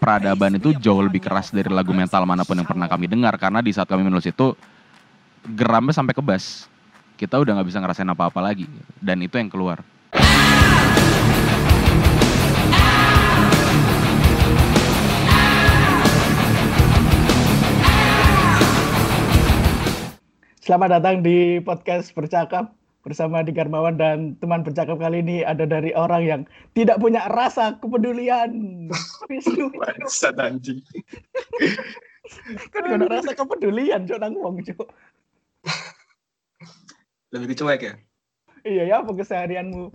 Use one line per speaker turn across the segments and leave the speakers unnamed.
peradaban itu jauh lebih keras dari lagu metal mana pun yang pernah kami dengar. Karena di saat kami menulis itu geramnya sampai ke bass. Kita udah nggak bisa ngerasain apa-apa lagi. Dan itu yang keluar.
Selamat datang di podcast Bercakap bersama di Garmawan dan teman bercakap kali ini ada dari orang yang tidak punya rasa kepedulian. Wisnu.
Bangsat anjing.
kan gak ada rasa kepedulian cok nang wong cok.
Lebih kecuek ya?
Iya ya apa keseharianmu?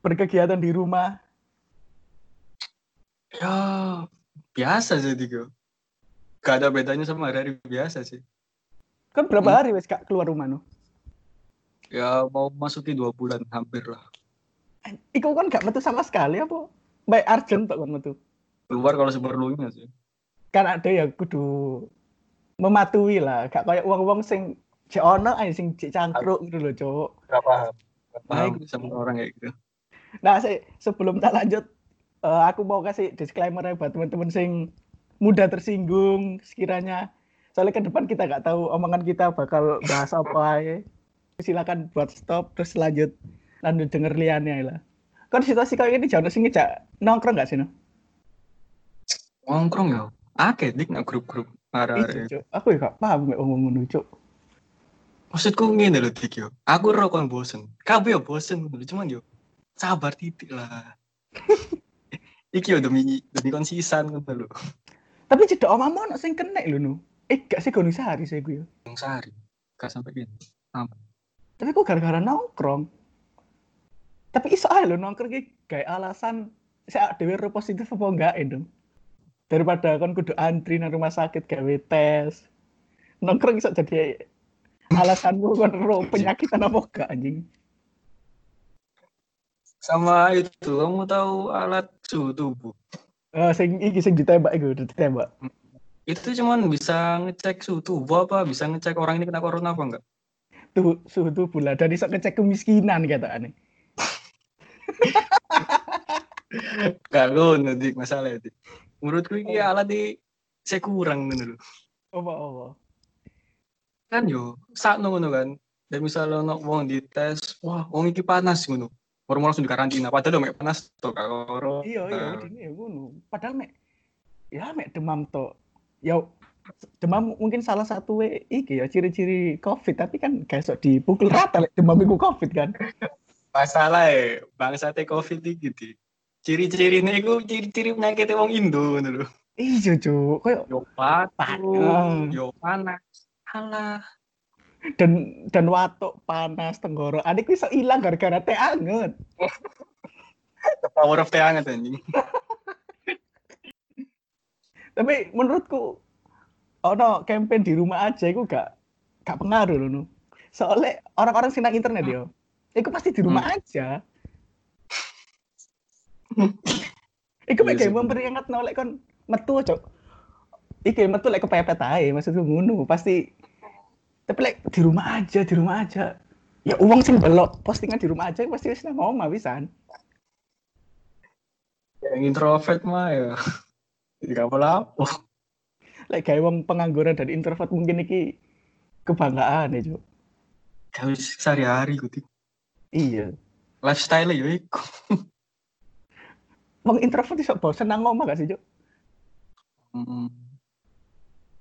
Berkegiatan di rumah.
Ya, biasa sih Tigo. Gak ada bedanya sama hari-hari biasa sih.
Kan berapa
Hmm.
hari wes kak keluar rumah no?
Ya mau masuki dua bulan hampir lah.
Iku kan gak metu sama sekali apa? Baik Arjen tok kan metu.
Keluar kalau seperlunya sih.
Kan ada ya kudu mematuhi lah. Gak kayak uang-uang sing cek ono ae sing cek cangkruk gitu loh cok.
Gak paham. Gak
Baik.
paham sama orang kayak gitu.
Nah, se- sebelum tak lanjut, eh, aku mau kasih disclaimer ya buat teman-teman sing mudah tersinggung sekiranya. Soalnya ke depan kita nggak tahu omongan kita bakal bahas apa ya. Silakan buat stop terus lanjut lanjut denger liannya lah. Kan situasi kayak ini jauh sing ngejak nongkrong nggak sih no?
Ngongkrong ya. Akeh dik nak grup-grup. Arah-arah.
Cuk. Aku ya gak paham nggak ngomong ngono, Cuk.
Maksudku ngene lho dik yo. Aku ro kon bosen. Kabeh yo bosen. Cuman yo sabar titik lah. Iki yo demi demi konsisan ngono lho.
Tapi cedok omamu ono sing kena lho no. Eh gak sih gunung sehari sih gue.
Yang sehari. Gak sampai gini.
Tapi kok gara-gara nongkrong. Tapi iso aja lo nongkrong kayak alasan saya dewe ro positif apa enggak dong. Daripada kan kudu antri nang rumah sakit gawe tes. Nongkrong iso jadi alasanmu kan ro penyakitan apa enggak anjing.
Sama itu, kamu tahu alat suhu tubuh?
Eh sing iki sing ditembak iku ditembak.
Itu cuman bisa ngecek suhu tubuh apa, bisa ngecek orang ini kena corona apa enggak?
Tuh suhu tubuh lah dan iso ngecek kemiskinan kata aneh.
Gak ngono dik masalah itu. Menurutku ini alat di saya kurang ngono lho.
Apa apa.
Kan yo saat ngono kan. Dan misalnya ono wong dites, wah wong iki panas ngono. Baru langsung dikarantina. Padahal mek panas to kak corona.
Iya iya ini ya ngono. Padahal mek ya mek demam to. Ya demam mungkin salah satu iki ya ciri-ciri covid tapi kan iso dipukul rata lek demam iku covid kan.
Masalah ya, bangsa teh covid iki gitu. Ciri-ciri ini iku ciri-ciri penyakit wong Indo ngono lho.
Iya, Cuk. Kayak
Yo
Panas.
yo panas. Alah.
dan dan watuk panas tenggorokan adik bisa hilang gara-gara teh anget.
The power of teh hangat anjing.
Tapi menurutku ono campaign di rumah aja itu gak gak pengaruh loh. Soalnya orang-orang sing nang internet yo. Iku pasti di rumah aja. Iku
Iya
mek
sih.
gawe memperingat nolek kon metu cok. Iki metu lek kepepet ae maksudku ngono pasti tapi lek di rumah aja, di rumah aja. Ya uang sing belok postingan di rumah aja pasti wis nang omah pisan.
Yang introvert mah ya. Tidak apa-apa.
Lek gawe wong pengangguran dan introvert mungkin iki kebanggaan ya, Cuk.
Kau sehari-hari gitu.
Iya.
Lifestyle ya iku.
Wong introvert iso bosen nang omah gak sih, Cuk?
Hmm.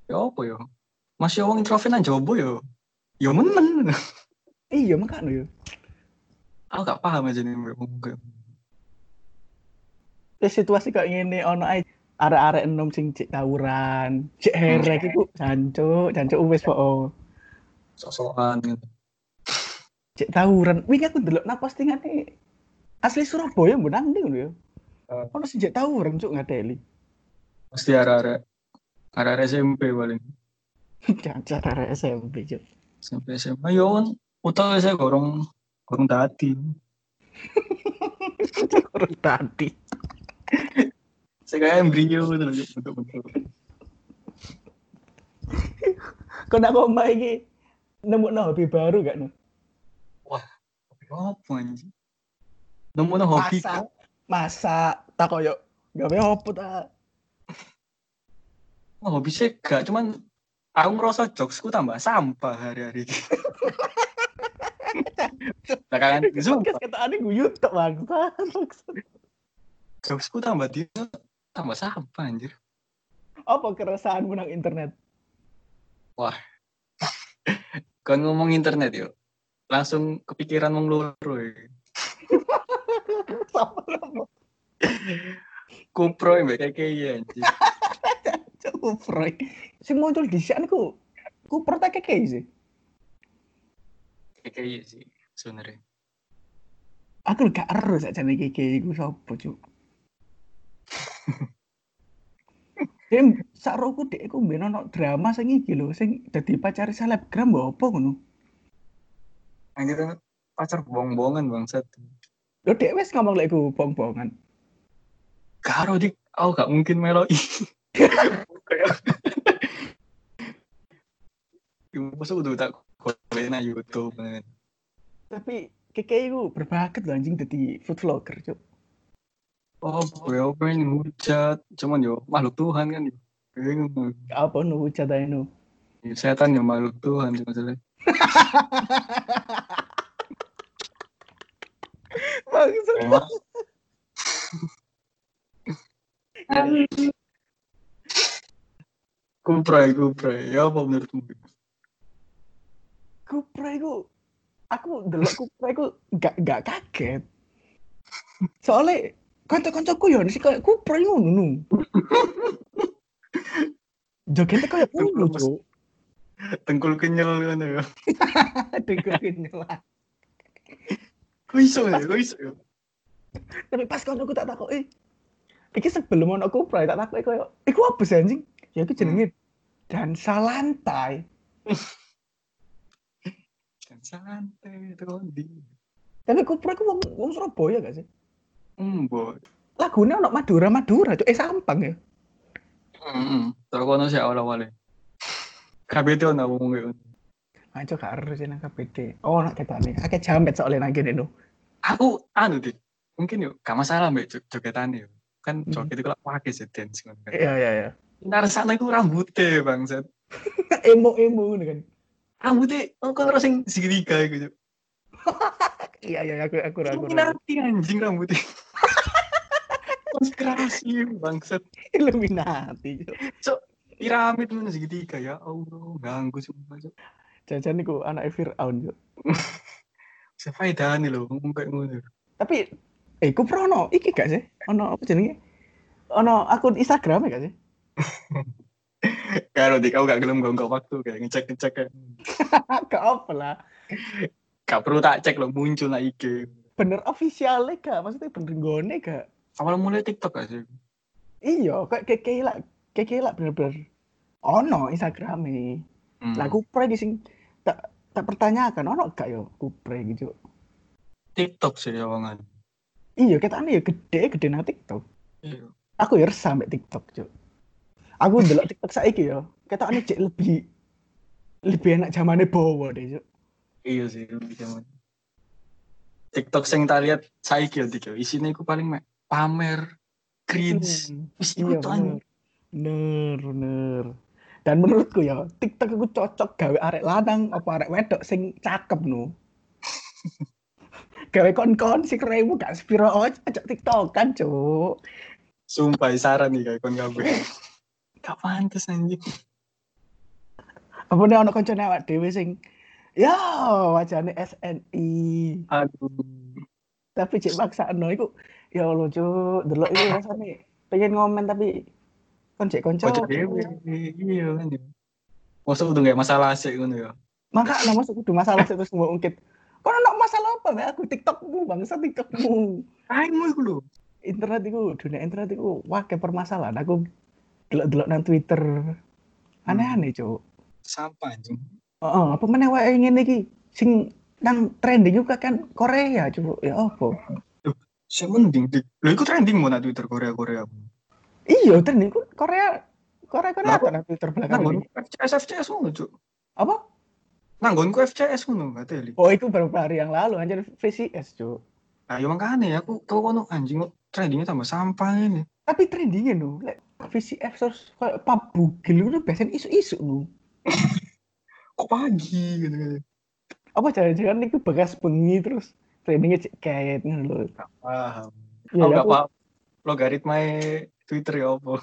Ya apa ya? Masih orang introvert nang jobo ya. Ya meneng.
Iya, makanya yo.
Aku gak paham aja nih.
Wis situasi kayak ngene ono ae arek-arek enom sing cek tawuran, cek herek iku jancuk, jancuk wis po.
Sok-sokan gitu.
Cek tawuran. Wingi aku ndelok nang postingane asli Surabaya mbok nang ndi ngono ya.
Eh.
Ono sing cek tawuran cuk ngateli.
Pasti arah-arah. Arah-arah SMP paling.
Jancuk arek SMP cuk.
SMP SMA. Ya kan. Utang saya gorong. Gorong tadi.
Kurang tadi.
Saya kayak embrio gitu loh. Bentuk-bentuk.
Kok nak omah iki nemu hobi baru gak no?
Tapi apa anjing? Nemu no hobi
Masak. Masak tak koyo gawe opo ta?
Oh, bisa gak, cuman aku ngerasa jokesku tambah sampah hari-hari. nah, kan, sumpah,
Podcast kata aneh gue YouTube bangsa.
jokesku tambah dia tambah sampah anjir.
Apa keresahan menang internet?
Kan ngomong internet yuk. Langsung kepikiran loro. ya.
Sama sama.
Kupro mbak kayak kayak anjir.
Kupro. Sing muncul di sini ku Kupro tak kayak sih.
Kayak kayak sih sebenarnya.
Aku gak ero saja nih kayak gue sopo cuk. Dem, saroku dek aku mbien ono drama sing iki lho, sing dadi pacari selebgram mbok apa ngono.
Anjir pacar bohong-bohongan bangsat.
Lho dek wis ngomong lek iku bong-bongan.
Karo dik, aku gak mungkin meloi. Masa udah tak kolein na YouTube.
Tapi keke iku berbakat lho anjing dadi food vlogger cuk.
Oh, gue pengen hujat, cuman yo makhluk Tuhan kan yo.
Apa nu hujat ae nu.
Ya, Setan yo makhluk Tuhan cuma masalah.
Bangsa.
Emang. Kuprai, kuprai. Ya apa menurutmu?
Kupra iku aku delok Kupra iku gak gak kaget. Soalnya kanca-kancaku ya sih kayak Kupra iku ngono nu. Jogetnya kayak ngono, Cuk.
Tengkul kenyal kan ya.
Aduh, gue kenyala.
Kok iso ya? Kok iso ya?
Tapi pas kancaku tak takut, eh, iki sebelum ono Kupra tak takut kayak, iku apa sih anjing? Ya itu jenenge dansa lantai.
Kan santai itu di.
Tapi Kupra iku wong, wong Surabaya gak sih?
Hmm, boy.
Lagunya ono Madura Madura, Cuk. Eh Sampang ya.
Hmm, tak kono sih awal-awalnya. KBT ono ngomong gitu.
Aja gak harus nang KPD. Oh, nak ketane. Akeh jamet soalnya nang kene nu.
Aku anu dik. Mungkin yuk, gak masalah mbak jog jogetan yuk. Kan
Hmm.
joget itu kalau pakai sih dance kan.
Iya iya iya.
Sana itu rambutnya bangsat.
Emo-emo ngono kan.
Rambutnya, oh kan orang sing segitiga gitu.
Iya iya aku aku aku.
Illuminati anjing rambutnya. Konspirasi bangsat.
Illuminati. Cuk.
Piramid mana segitiga ya Allah ganggu semua. Cok.
Jajan niku anak Firaun, Cuk.
Sefaedah nih ngomong kayak ngono.
Tapi eh ku prono iki gak sih? Ono apa jenenge? Ono akun Instagram gak sih?
Kalau di kau gak gelem gak waktu kayak ngecek ngecek kayak
gak apa lah.
gak perlu tak cek loh muncul lah IG.
Bener official gak? Maksudnya bener gone gak?
Awal mulai TikTok gak sih?
Iya, kayak keke lah, keke lah bener-bener. Ono Instagram
Hmm.
Lah kupre di sing tak tak pertanyakan ono gak yo kupre gitu.
TikTok sih ya wangan.
Iya, ketane ya gede, gede nang TikTok.
Iya.
Aku ya resah mbek TikTok, Cuk. Aku ndelok TikTok saiki ya, ketane cek lebih lebih enak zamane bawa deh, Cuk.
Iya sih lebih zaman. TikTok sing tak lihat saiki ya dik. Isine iku paling mek pamer cringe.
Hmm,
Wis
Iya, bener. Bener, bener. Dan menurutku ya, TikTok aku cocok gawe arek lanang apa arek wedok sing cakep nu. gawe kon-kon sing rewu gak sepiro aja ajak TikTok kan, Cuk.
Sumpah saran nih kayak kon kabeh. Gak pantes anjing.
Apa nih ono koncone awak dhewe sing ya wajane SNI.
Aduh.
Tapi cek maksa no iku ya Allah, Cuk. Delok iku rasane pengen ngomen tapi kon cek konco.
Iya kan. Masa udah gak masalah sih ngono ya.
Maka lah masuk kudu masalah sih terus mau ungkit. Kok ono masalah apa Mbak? Aku TikTokmu, bangsa TikTokmu.
Aingmu iku lho.
Internet iku, dunia internet iku wah kayak permasalahan. Aku delok-delok nang Twitter. Aneh-aneh, Cuk.
Sampah anjing.
Heeh, apa meneh wae ngene iki sing nang trending juga kan Korea, Cuk. Ya apa?
Saya mending dik. Lho iku trending mau na Twitter Korea Korea.
Iya, trending ku Korea Korea Korea apa nang Twitter belakang
Nanggon? FCS FCS ngono cuk.
Apa?
Nanggonku FCS ngono gak teli.
Oh, itu beberapa hari yang lalu anjir VCS, Cuk.
Nah, ya makanya aku tau kono anjing kok trendingnya tambah sampah ini.
Tapi trendingnya no, lek VCF terus kayak pabugil itu biasanya isu-isu lu.
Kok pagi gitu gitu.
Apa jangan-jangan itu bekas bengi terus trainingnya cek kayak lho.
Paham.
Ya,
oh, nggak
aku-
paham. Logaritma Twitter ya apa?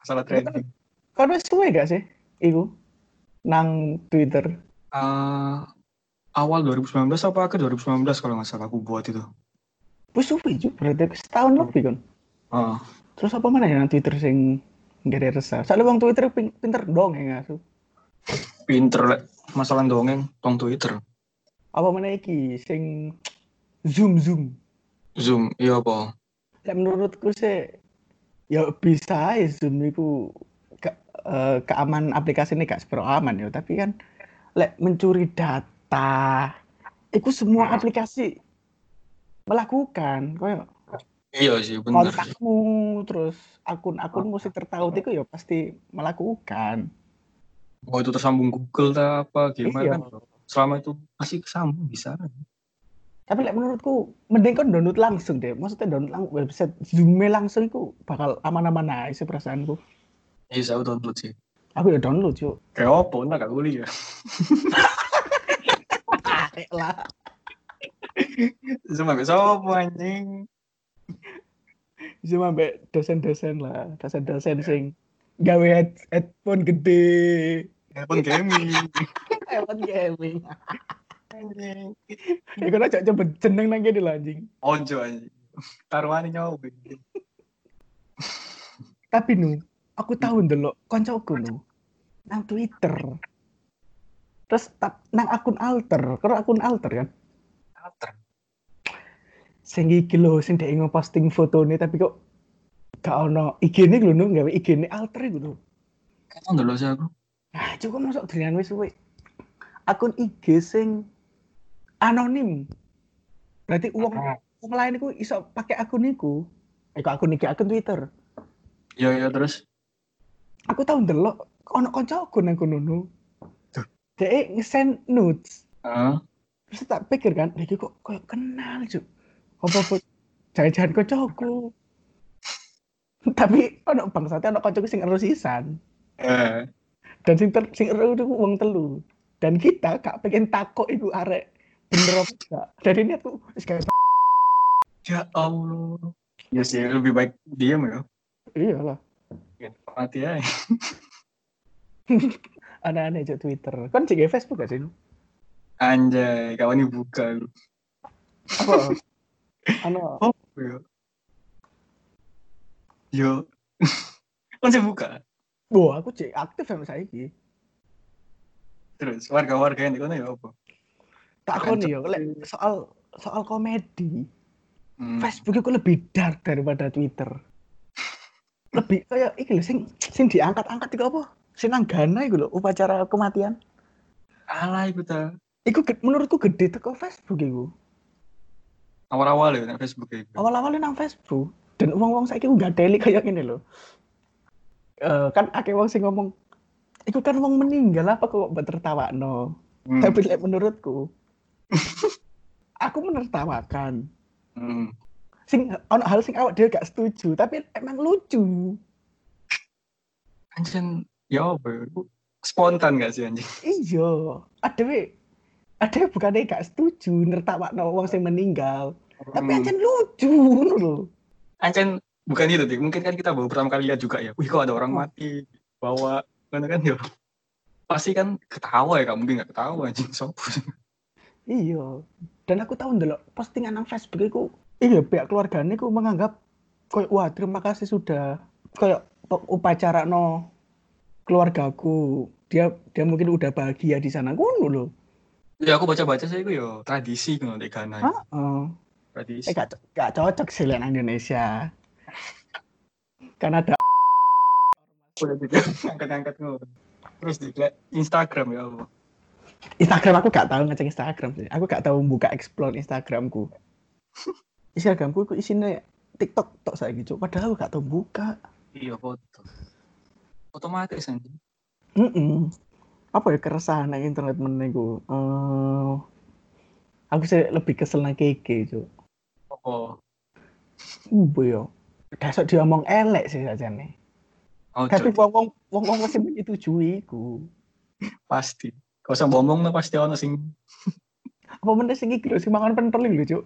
Masalah trending.
Kan wis suwe gak sih? Iku nang Twitter.
Eh, awal 2019 apa akhir 2019 kalau nggak salah aku buat itu.
Wis suwe juga berarti setahun lebih kan.
Ah,
Terus apa mana ya nang Twitter sing nggak ada resah. Soalnya bang Twitter pin- pinter dong ya ngasu.
pinter lek masalah dongeng tong Twitter.
Apa mana iki sing zoom zoom.
Zoom, iya apa?
Ya menurutku sih ya bisa ya zoom itu ke, eh, keaman aplikasi ini gak sepero aman ya tapi kan lek mencuri data itu semua aplikasi melakukan kayak
Iya sih, bener.
kontakmu terus akun-akunmu sih tertaut itu ya pasti melakukan
Mau itu tersambung Google tak apa gimana
Iya.
kan? Selama itu masih kesambung bisa.
Tapi lek menurutku mending kan download langsung deh maksudnya download lang website zoom langsung itu bakal aman-aman aja sih perasaanku
Iya, saya download sih.
aku ya download yuk
Kayak apa? Enggak gak kuliah.
Arek lah
Cuma bisa apa anjing?
cuma mbak dosen-dosen lah dosen-dosen sing gawe head- headphone gede
Handphone gaming.
headphone gaming
Anjing.
kan aja coba jeneng nang kene lah anjing
Ojo anjing. Taruhannya nyoba.
tapi nu aku tahu ndelok koncoku nu nang Twitter terus tap, nang akun alter kalau akun alter kan
Alter.
sing iki lho sing dhek ngeposting foto ini tapi kok gak ono IG ini lho nu gawe IG ini alter iku lho
Kayak dulu sih aku.
nah cukup masuk dengan wis suwe akun IG sing anonim. Berarti uang wong lain iku iso pakai akun iku. Eh kok akun iki? Akun Twitter.
Iya, iya terus.
aku tahu ndelok ono kancaku nang kono nu
Tuh.
Dhek nge-send nudes.
Heeh.
terus tak pikir kan iki kok koyo kenal cuk? Apa apa? Jangan-jangan kancaku tapi ono bangsatnya ono kancaku sing ero sisan.
Eh,
dan sing ter, sing ero itu wong telu. Dan kita gak pengen takut iku arek bener apa jadi ini aku wis kayak
ya Allah. Ya sih, lebih baik diam ya.
iyalah
Ya, mati ya.
aneh-aneh cuk Twitter kan sih Facebook gak sih?
Anjay, kawan ini buka lu.
apa ano
Oh, yo. Yo. kan saya buka.
Wah, aku cek aktif sama saiki.
Terus warga-warga yang di kono ya apa?
Tak
Kan
kon yo lek soal soal komedi.
Hmm.
Facebook itu lebih dark daripada Twitter. Lebih kayak iki lho sing sing diangkat-angkat iku apa? Sing nang Ghana iku lho upacara kematian.
Alah iku ta.
Iku menurutku gede teko Facebook iku.
Awal-awal ya nang Facebook itu.
Awal-awalnya nang Facebook dan uang-uang saiki nggak teli kayak gini loh. Eh kan akeh wong sing ngomong Iku kan wong meninggal apa kok mbok tertawakno.
Hmm.
Tapi lek menurutku aku menertawakan.
Hmm.
Sing ono hal sing awak dhewe gak setuju, tapi emang lucu.
Anjing, ya apa ya? Spontan gak sih anjing?
Iya, ada we ada bukannya gak setuju nertawakno wong sing meninggal, tapi
Hmm.
ancen lucu ngono lho.
Anjing bukan itu, Dik. Mungkin kan kita baru pertama kali lihat juga ya. Wih, kok ada orang mati bawa kan kan ya. Pasti kan ketawa ya, gak mungkin gak ketawa anjing sopo.
Iya. Dan aku tahu ndelok postingan nang Facebook iku, iya pihak keluarganya iku menganggap koyo wah terima kasih sudah koyo upacara no keluargaku. Dia dia mungkin udah bahagia di sana ngono lho.
Ya aku baca-baca saya itu ya tradisi kan di Ghana.
Heeh.
Tradisi.
Eh gak, gak cocok sih lihat Indonesia. Karena ada
Udah gitu, angkat-angkat ngono. Terus di Instagram ya Allah.
Instagram aku gak tahu ngecek Instagram sih. Aku gak tahu buka explore Instagramku. Instagramku itu isinya TikTok tok saya gitu. Padahal aku gak tahu buka.
Iya foto. Otomatis anjing.
Mm Apa ya keresahan nang internet menengku. Eh aku sih lebih kesel nang keke itu.
Oh.
Bu yo. Dasar diomong elek sih saja nih.
Oh,
Tapi
Cok.
wong wong wong sing menyetujui iku.
pasti. Kau usah ngomong lah pasti ono sing
Apa meneh sing iki sing mangan pentol lho, Cuk.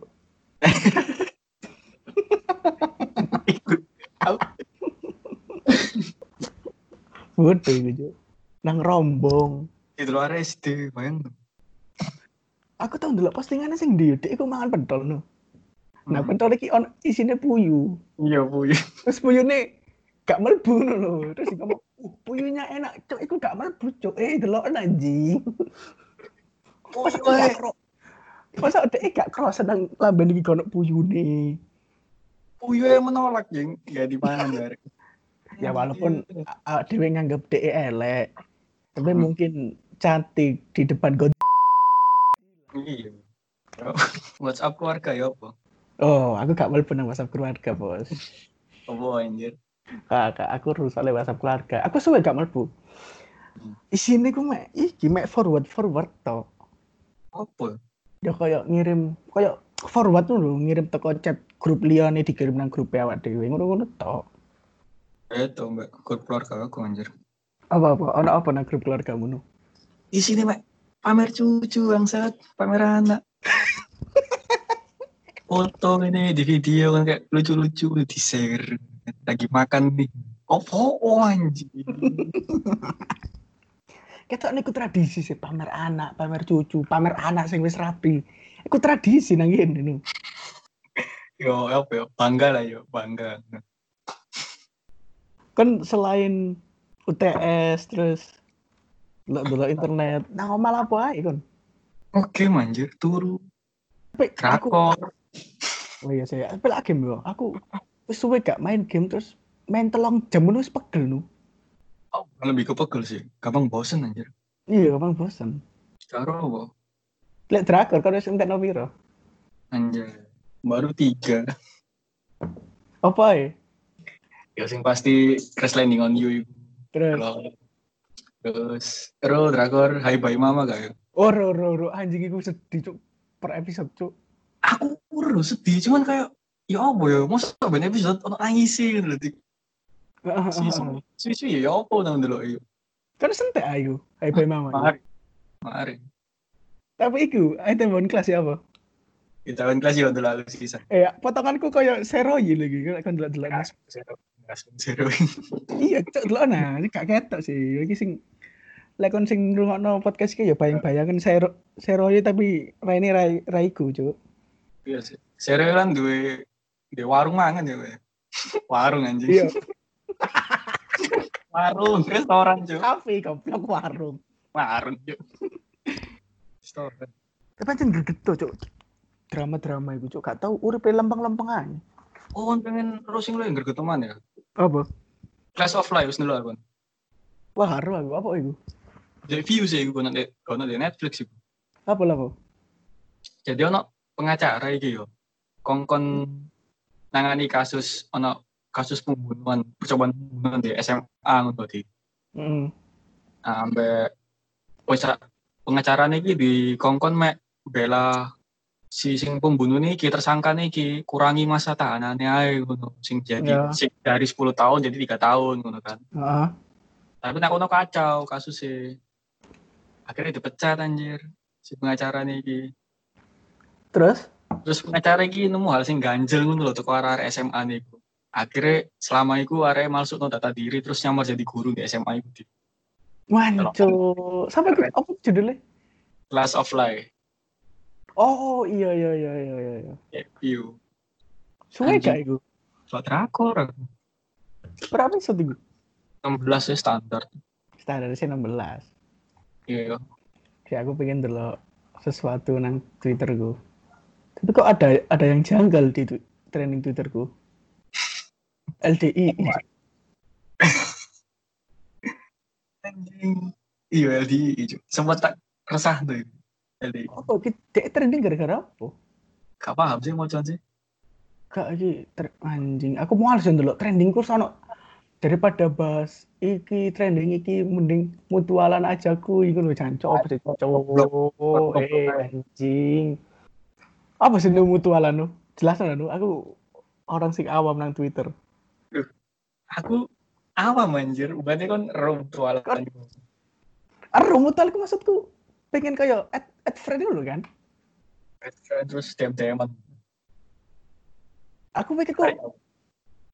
Bodoh iku, Cuk. Nang rombong.
Itu luar SD, bayang.
Aku tau ndelok postingannya sing ndi, Dek, iku mangan pentol no. Nah, pentol iki on isine puyu.
Iya, Bu.
Terus puyune gak mlebu ngono lho. Terus ngomong, "Uh, puyunya enak, Cuk. Iku gak mlebu, Cuk. Eh, delok anjing." Masa gak kro. Masa dek gak kroso nang lamben iki kono puyune.
Puyo yang menolak, jeng. Gak di mana.
Ya walaupun uh, dhewe nganggep dek elek. Tapi
Hmm.
mungkin cantik di depan god.
Iya. WhatsApp keluarga ya apa?
Oh, aku gak mlebu nang WhatsApp keluarga, Bos.
Apa anjir?
Kakak, aku rusak oleh WhatsApp keluarga. Aku suwe gak mlebu.
Hmm.
Isine ku mek iki mek forward forward to.
Apa?
Ya kayak ngirim kayak forward lho, ngirim teko chat grup liyane dikirim nang grup awak dhewe ngono-ngono to.
Itu mbak grup keluarga aku anjir.
Apa-apa, ono apa nang grup keluargamu no?
Di sini mek pamer cucu bangsat, pamer anak. Foto ini di video kan kayak lucu-lucu di share. Lagi makan nih. Apa oh, anjir?
Ketok niku tradisi sih pamer anak, pamer cucu, pamer anak sing wis rapi. Iku tradisi nang ngene no.
Yo apa ya? Bangga lah yo, bangga.
Kan selain UTS terus delok internet, nang omah apa ae kon?
Oke manjir turu.
Tapi aku. Oh iya saya, tapi lagi yo. Aku wis suwe gak main game terus main telung jam wis pegel no.
Oh, lebih ke pegel sih. Gampang bosen anjir.
Iya, bang bosan.
Karo apa?
Lek drakor kan wis entekno piro?
Anjir. Baru tiga.
Apa ya?
Ya sing pasti Crash Landing on You.
Terus
Kalau terus terus drakor Hai Bye Mama gak ya?
oh ro ro ro anjing iku sedih cuk per episode cuk.
Aku udah sedih cuman kayak ya apa ya masa ben episode ono nangis sih loh. Suwi suwi suwi ya apa nang dulu iya.
Kan sentek ayu. Hai bye mama.
Mari. Mari.
Tapi iku item bon kelas ya apa?
Kita kan kelas ya dulu lalu sisa.
Eh potonganku koyo seroyi lagi kan delok-delok.
Gas zero. Gas zero.
Iya, cuk delok nah, ini gak ketok sih. Iki sing lek kon sing ngrungokno podcast iki ya bayang-bayangan sero seroyi tapi raine rai raiku cuk.
Iya sih. Zero kan duwe di warung mangan ya. we. Warung anjing.
Iya,
Warung, restoran cuy.
kafe goblok warung.
Warung cuy. Restoran.
Tapi anjing greget tuh, cuk. Drama-drama iku cuk gak tau uripe lempeng-lempeng aja.
Oh, pengen roasting lo yang gergeteman ya?
Apa?
Class of Life dulu aku.
Wah, haru aku apa iku?
Jadi view sih gue nanti gue nanti Netflix itu.
Apa lah, apa?
Jadi ono pengacara iki yo. Kongkon nangani kasus ono kasus pembunuhan percobaan pembunuhan di SMA ngono di.
Heeh.
Nah, ambek wis pengacara niki di kongkon mek bela si sing pembunuh niki tersangka niki kurangi masa tahanannya ae ngono sing jadi
Ya.
sing dari 10 tahun jadi tiga tahun ngono kan.
Heeh.
Tapi nak ono kacau kasusnya. Akhirnya dipecat anjir si pengacara niki.
Terus?
Terus pengacara iki nemu hal sing ganjel ngono lho teko arek SMA niku. Akhirnya selama iku arek masuk no data diri terus nyamar jadi guru di SMA iku di
Wancuk. Sampai iku apa judulnya?
Class of Life.
Oh, iya iya iya iya iya. iya.
View.
Suwe gak iku?
Buat drakor.
Berapa episode iku?
16 ya standar.
Standar sih 16.
Iya.
Ya aku pengen delok sesuatu nang Twitterku. Tapi kok ada ada yang janggal di tu- trending Twitterku. LDI.
Anjing. Iya LDI. Sempat tak resah tuh. LDI.
Oh, kita trending gara-gara apa?
Gak paham sih mau sih.
Gak ter- anjing. Aku mau harus ndelok trendingku sono daripada bahas iki trending iki mending mutualan aja ku iku lho jancok cowok eh anjing. Apa sih mutualan lu? Jelas nu aku orang sing awam nang Twitter.
Aku Apa manjir? Berarti kan rom tualan.
Aduh, mutal aku maksudku pengen kayak add, add friend dulu kan.
Terus dem-deman.
Aku pikir kok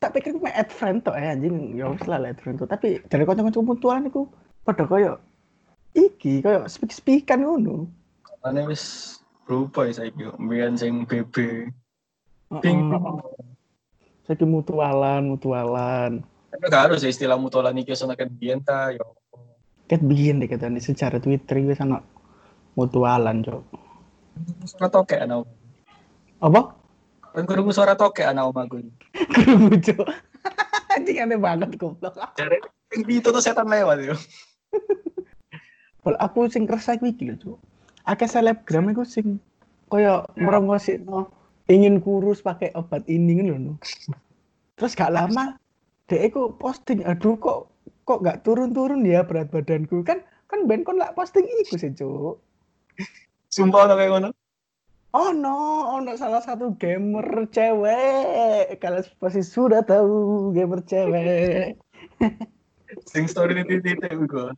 tak pikir aku main add friend tok eh anjing ya wis lah add friend tok tapi dari kanca-kanca mutualan iku padha koyo iki koyo speak-speakan ngono.
Karena wis berubah ya saiki. Mbiyen sing BB. Ping.
Heeh. Saiki mutualan, mutualan.
Tapi gak harus ya istilah mutualan iki sono kan biyen ta ya.
Ket biyen deh katanya secara Twitter wis ana mutualan, Cok.
Suara tokek ana.
Apa?
Kan kurung suara tokek ana omaku.
Krungu, Cok. Anjing aneh banget goblok.
Jare itu tuh setan lewat yo.
Kalau aku sing kerasa iki lho, Cuk. Akeh selebgram iku sing koyo merongosino ingin kurus pakai obat ini ngono lho. Terus gak lama dek iku posting, aduh kok kok gak turun-turun ya berat badanku kan kan ben kon lak posting iku sih, Cuk.
Sumpah ono kayak ngono.
Oh no, oh no, salah satu gamer cewek. Kalian pasti sudah tahu gamer cewek.
Sing story di titik iku.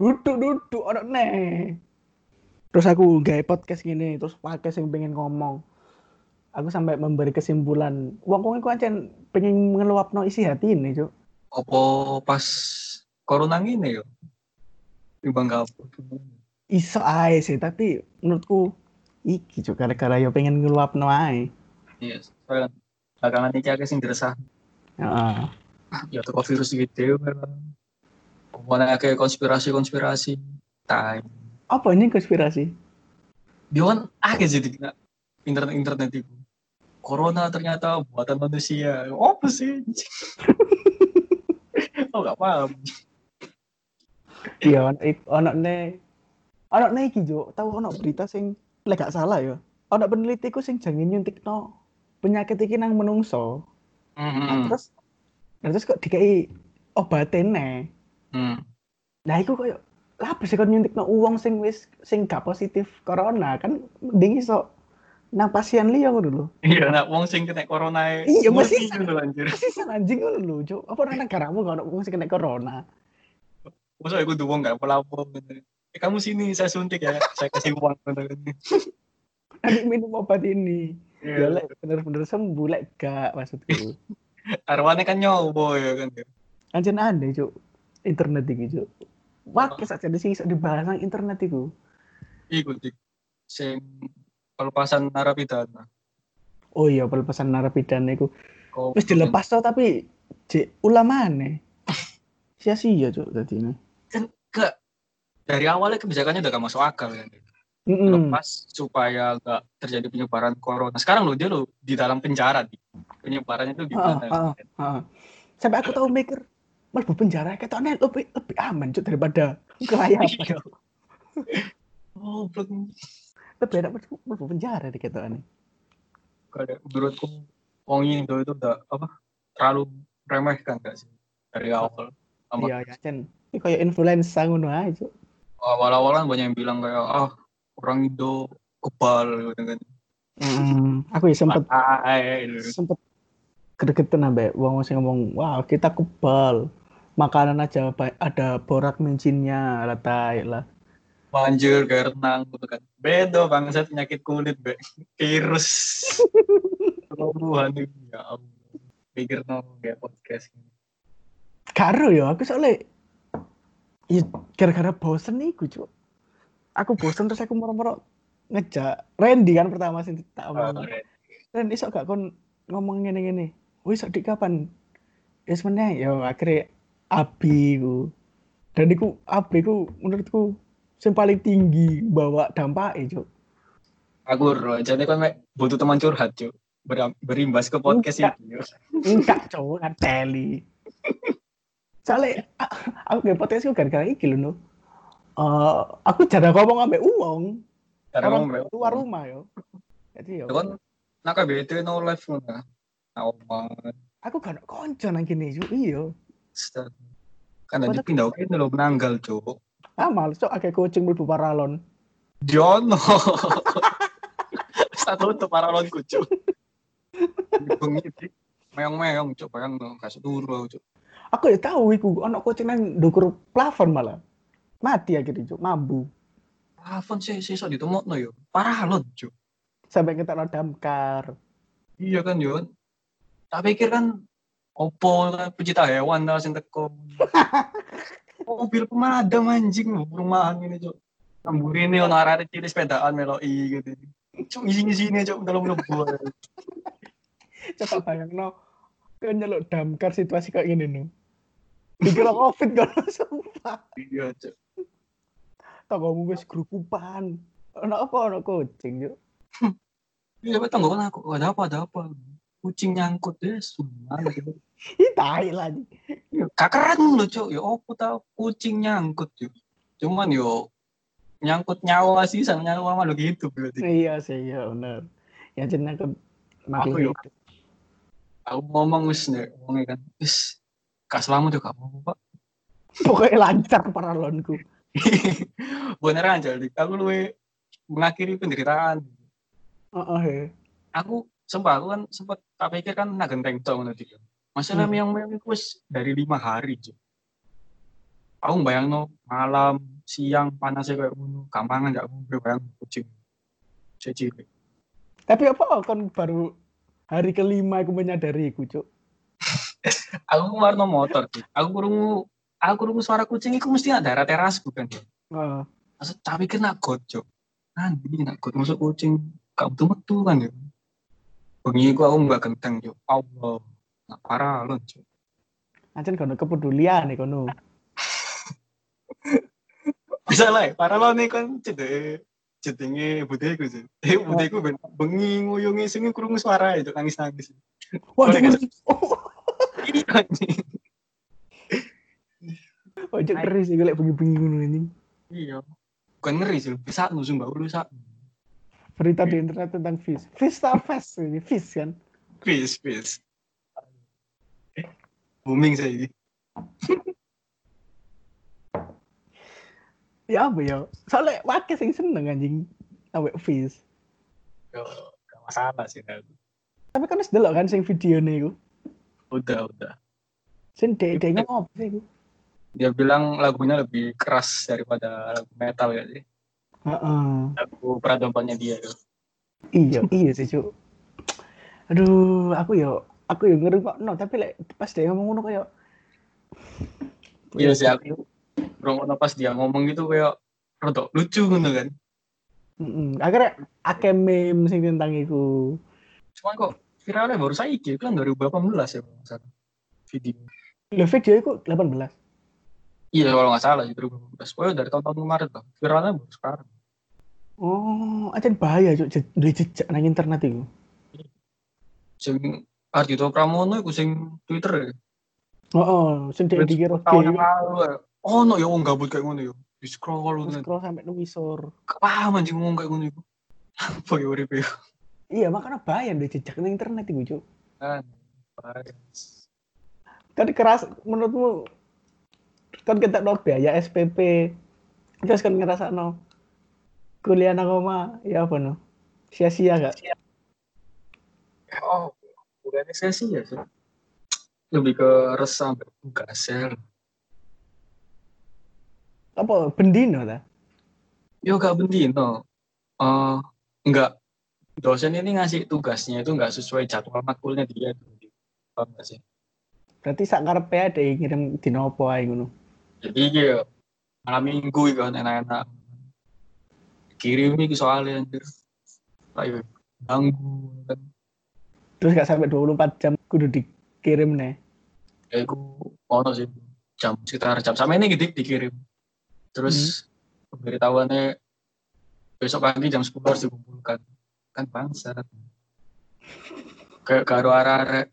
duduk duduk orang nih terus aku gaya podcast gini terus pakai sing pengen ngomong aku sampai memberi kesimpulan wong wong iku ancen pengen ngeluapno isi hati ini cuk
Apa pas corona ngene yo. Timbang kapur.
iso ae sih tapi menurutku iki cuk gara-gara yo pengen ngeluapno ae
Iya, soalnya belakangan iki akeh sing diresah.
Heeh.
Ya teko virus gitu. Mana kayak konspirasi-konspirasi. Tai.
Apa ini konspirasi
Dia kan akeh sih di internet-internet itu. Corona ternyata buatan manusia. Apa sih? oh gak paham.
iya ono ik- ono ne ono ne iki cuk tahu ono berita sing lek gak salah ya ono peneliti ku sing jangan nyuntikno penyakit iki nang menungso
Hmm.
terus nah, terus kok dikai obatin nih
Hmm.
nah itu koyo lah apa sih kon nyuntikno uang sing wis sing gak positif corona kan mending iso nang pasien liya ngono lho
Iya, nak wong sing kena corona e
Iya, masih-
gitu anjir.
Persisan anjing ngono lho cuk apa nang negaramu gak ono uang sing kena corona
Masa aku wong gak pelapor gitu. Eh, kamu sini saya suntik ya, saya kasih uang gitu.
nanti minum obat ini ya
Iya.
lek bener-bener sembuh lek gak maksudku
Arwane kan nyowo ya kan.
anjir aneh cuk internet iki cuk Wah, saja di sini dibahas nang internet iku.
Iku dik sing pelepasan narapidana.
Oh iya, pelepasan narapidana iku
Kok
wis dilepas toh tapi cek ulamane. Sia-sia cuk dadi ini.
Gak dari awalnya kebijakannya udah gak masuk akal kan.
Heeh.
Lepas supaya gak terjadi penyebaran corona. Sekarang lo dia lo di dalam penjara dik. Penyebarannya tuh gimana?
Ah, ah, ah. Sampai aku tahu mikir mlebu penjara ketoknya lebih lebih aman cuk daripada kelayapan.
Oh, belum.
lebih enak mlebu penjara di ketoknya.
Kayak menurutku wong Indo itu udah apa terlalu remehkan gak sih dari awal. Sama
Iya, ya Cen. Ini kayak influenza ngono ae cuk.
awal-awal kan banyak yang bilang kayak ah orang Indo kebal gitu kan.
Mm, aku ya sempet
Ay, gitu.
sempet gregetan ambek wong sing ngomong, "Wah, kita kebal. Makanan aja ada borak mincinnya." Lah tai lah.
Manjur renang gitu kan. Bedo bangsat penyakit kulit be. Virus. Itu ya. Pikir podcast.
Karo ya, aku soalnya ya gara-gara bosen iku, Cuk. Aku bosen terus aku moro-moro ngejak Randy kan pertama sih tak omong. Ren iso gak kon ngomong ngene-ngene. Wis dik kapan? Wis meneh ya akhirnya Abi ku. Dan iku Abi ku menurutku yang paling tinggi bawa dampaknya, Cuk.
Aku roh, jadi kan butuh teman curhat. Beram- berimbas ke podcast
Enggak.
itu.
Enggak, Cuk, ngateli. Soalnya aku gak potensi gara-gara iki lho, no. Eh, aku jarang ngomong ambek uang. Orang
mau mek-
luar rumah yo. Jadi yo.
Ya kan nak BT no live ngono. Nah.
Aku gak ada konco nang kene yo. Iya.
Kan tadi pindah oke lo menanggal cuy.
Ah, males cok akeh kucing mlebu paralon.
Jono. Satu tuh paralon kucu. Bengi. Meong-meong cuk, bayang kasih turu cuk.
Aku ya tahu iku ono kucing nang ndukur plafon malah. Mati akhirnya cuk, mambu.
Plafon sih sih sok ditemokno yo. Parah loh, Cuk.
Sampai kita damkar.
Iya kan yo. Tak pikir kan opo lah, pecinta hewan lah sing teko. Mobil pemadam anjing perumahan ini, Cuk. Amburine ono arek cilik sepedaan meloki gitu. Cuk ngisi-ngisine Cuk dalam mlebu.
Coba bayangno kan nyeluk damkar situasi kayak gini nu. Dikira covid kan sumpah.
Iya, Cuk.
Tanggamu wis grupupan. Ono apa ono kucing yuk.
Iya, betul nggak aku. Ada apa, ada apa. Kucing nyangkut deh, semua gitu.
Ih, tai lagi.
Ya, keren loh, Cuk. Ya apa tau kucing nyangkut, Cuk. Cuman yo nyangkut nyawa sih sama nyawa makhluk hidup berarti.
Iya sih, iya bener. Ya jeneng ke
Aku yuk. Aku ngomong wis nek ngomongnya kan. Wis gak selamat juga apa Pak.
Pokoknya lancar paralonku.
Beneran jadi aku luwe mengakhiri penderitaan.
Heeh. he.
Aku sumpah aku kan sempat tak pikir kan nak genteng tok ngono iki. Masalah
Hmm.
yang yang itu dari lima hari, Cuk. Aku bayangno malam, siang panasnya kayak ngono, gampangan gak mungkin bayang kucing. Cilik.
Tapi apa kan baru hari kelima aku menyadari Cuk.
aku warna motor Cuk. aku kurungu aku kurungu suara kucing itu mesti ada daerah teras bukan ya
Heeh.
maksud tapi kena gocok nanti nak got masuk kucing betul metu kan ya bengi aku aku nggak genteng yo Allah nah, parah loh Cuk.
Ancen kono kepedulian nih kono.
bisa lah ya, parah loh nih kan cede jedenge budeku sih eh budeku ben bengi nguyungi sing kurungu suara itu nangis nangis
Waduh, waduh.
iya nih
Ojo keris sih golek bengi-bengi ngono ini.
iya bukan ngeri sih bisa nusung bau lu sak
Berita di internet tentang fish. Fish tak fest ini, fish kan.
Peace. Eh, booming saya ini.
Ya apa ya? Soalnya wakil sing seneng anjing awake fish.
Yo, gak masalah sih. Kak.
Tapi kan wis delok kan sing videone iku.
Udah, udah.
Sing dek dek ngopo sih iku?
Dia bilang lagunya lebih keras daripada lagu metal ya sih.
Heeh.
Lagu peradabannya dia. Yo.
Iya, iya sih, Cuk. Aduh, aku yo aku yo ngeri kok no, tapi lek pas dia ngomong ngono kayak
Iya sih aku. Bro, pas dia ngomong gitu kayak rodok lucu gitu kan.
Heeh. Akhirnya akeh meme sing tentang iku.
Cuman kok viralnya baru saya itu kan 2018 ya salah. Video.
Lho video iku 18.
Iya kalau nggak salah itu 2018. Pokoknya dari tahun-tahun kemarin lah. Viralnya baru sekarang.
Oh, aja bahaya, Cuk. Duwe jejak nang internet iku.
Sing Ardito Pramono itu sing Twitter ya.
Heeh, sing dek dikira
tahun lalu ya. Oh no ya wong gabut kayak ngono ya. Di scroll kan.
scroll sampai nungisor.
Gak paham anjing ngomong kayak ngono iku. Apa ya urip ya?
Iya, makanya bahaya duwe jejak nang internet iku, Cuk.
Kan.
Kan keras menurutmu kan kita no biaya SPP terus kan ngerasa no kuliah nang oma ya apa no sia-sia gak
Oh, bukan sesi ya sih. Lebih ke resah ya.
apa bendino ta
Yo gak bendino. Eh enggak dosen ini ngasih tugasnya itu enggak sesuai jadwal makulnya dia. Paham nggak sih?
berarti sak karepe ada yang ngirim dino apa ae ngono
Jadi ya malam minggu itu kan enak-enak. Kirim iki soalnya anjir. Ayo ganggu
terus gak sampai 24 jam kudu dikirim nih
Ya aku ono sih jam sekitar jam sama ini gitu dikirim. Terus pemberitahuannya besok pagi jam 10 harus dikumpulkan. Kan bangsat. Kayak karo arah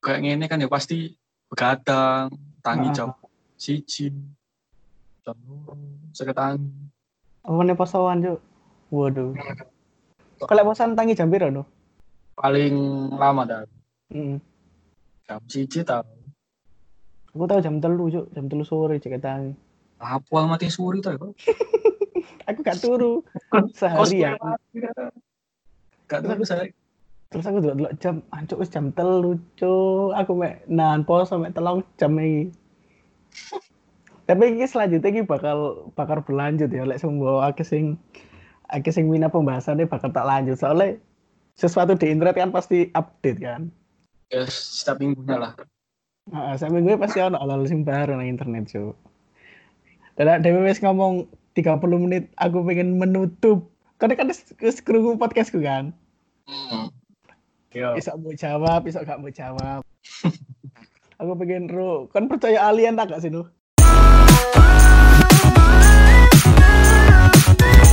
kayak gini kan ya pasti begadang, tangi
Ah.
jam siji, jam seketangi.
Apa posoan cuk waduh kalau posan tangi jam piro no
Paling lama dah
Mm.
jam siji tau.
aku tahu jam telu cuk jam telu sore cek tangi
Apa mati suri tuh ya?
aku gak turu sehari ya
Gak tahu saya.
Terus aku dulu jam, ancuk wis jam telu, cuk. Aku mek nahan poso mek telung jam iki. Tapi iki selanjutnya iki bakal bakal berlanjut ya lek semua akeh sing akeh sing mina pembahasannya bakal tak lanjut soalnya sesuatu di internet kan pasti update kan.
Ya, setiap minggunya lah.
Heeh, sak minggu pasti ono hal sing baru nang internet, cuk. Dan Dewi wis ngomong 30 menit aku pengen menutup. Karena kan krungu podcastku kan.
Hmm. Yo.
Isok mau jawab, isok gak mau jawab. aku pengen ro, kan percaya alien tak gak sih lu? Thank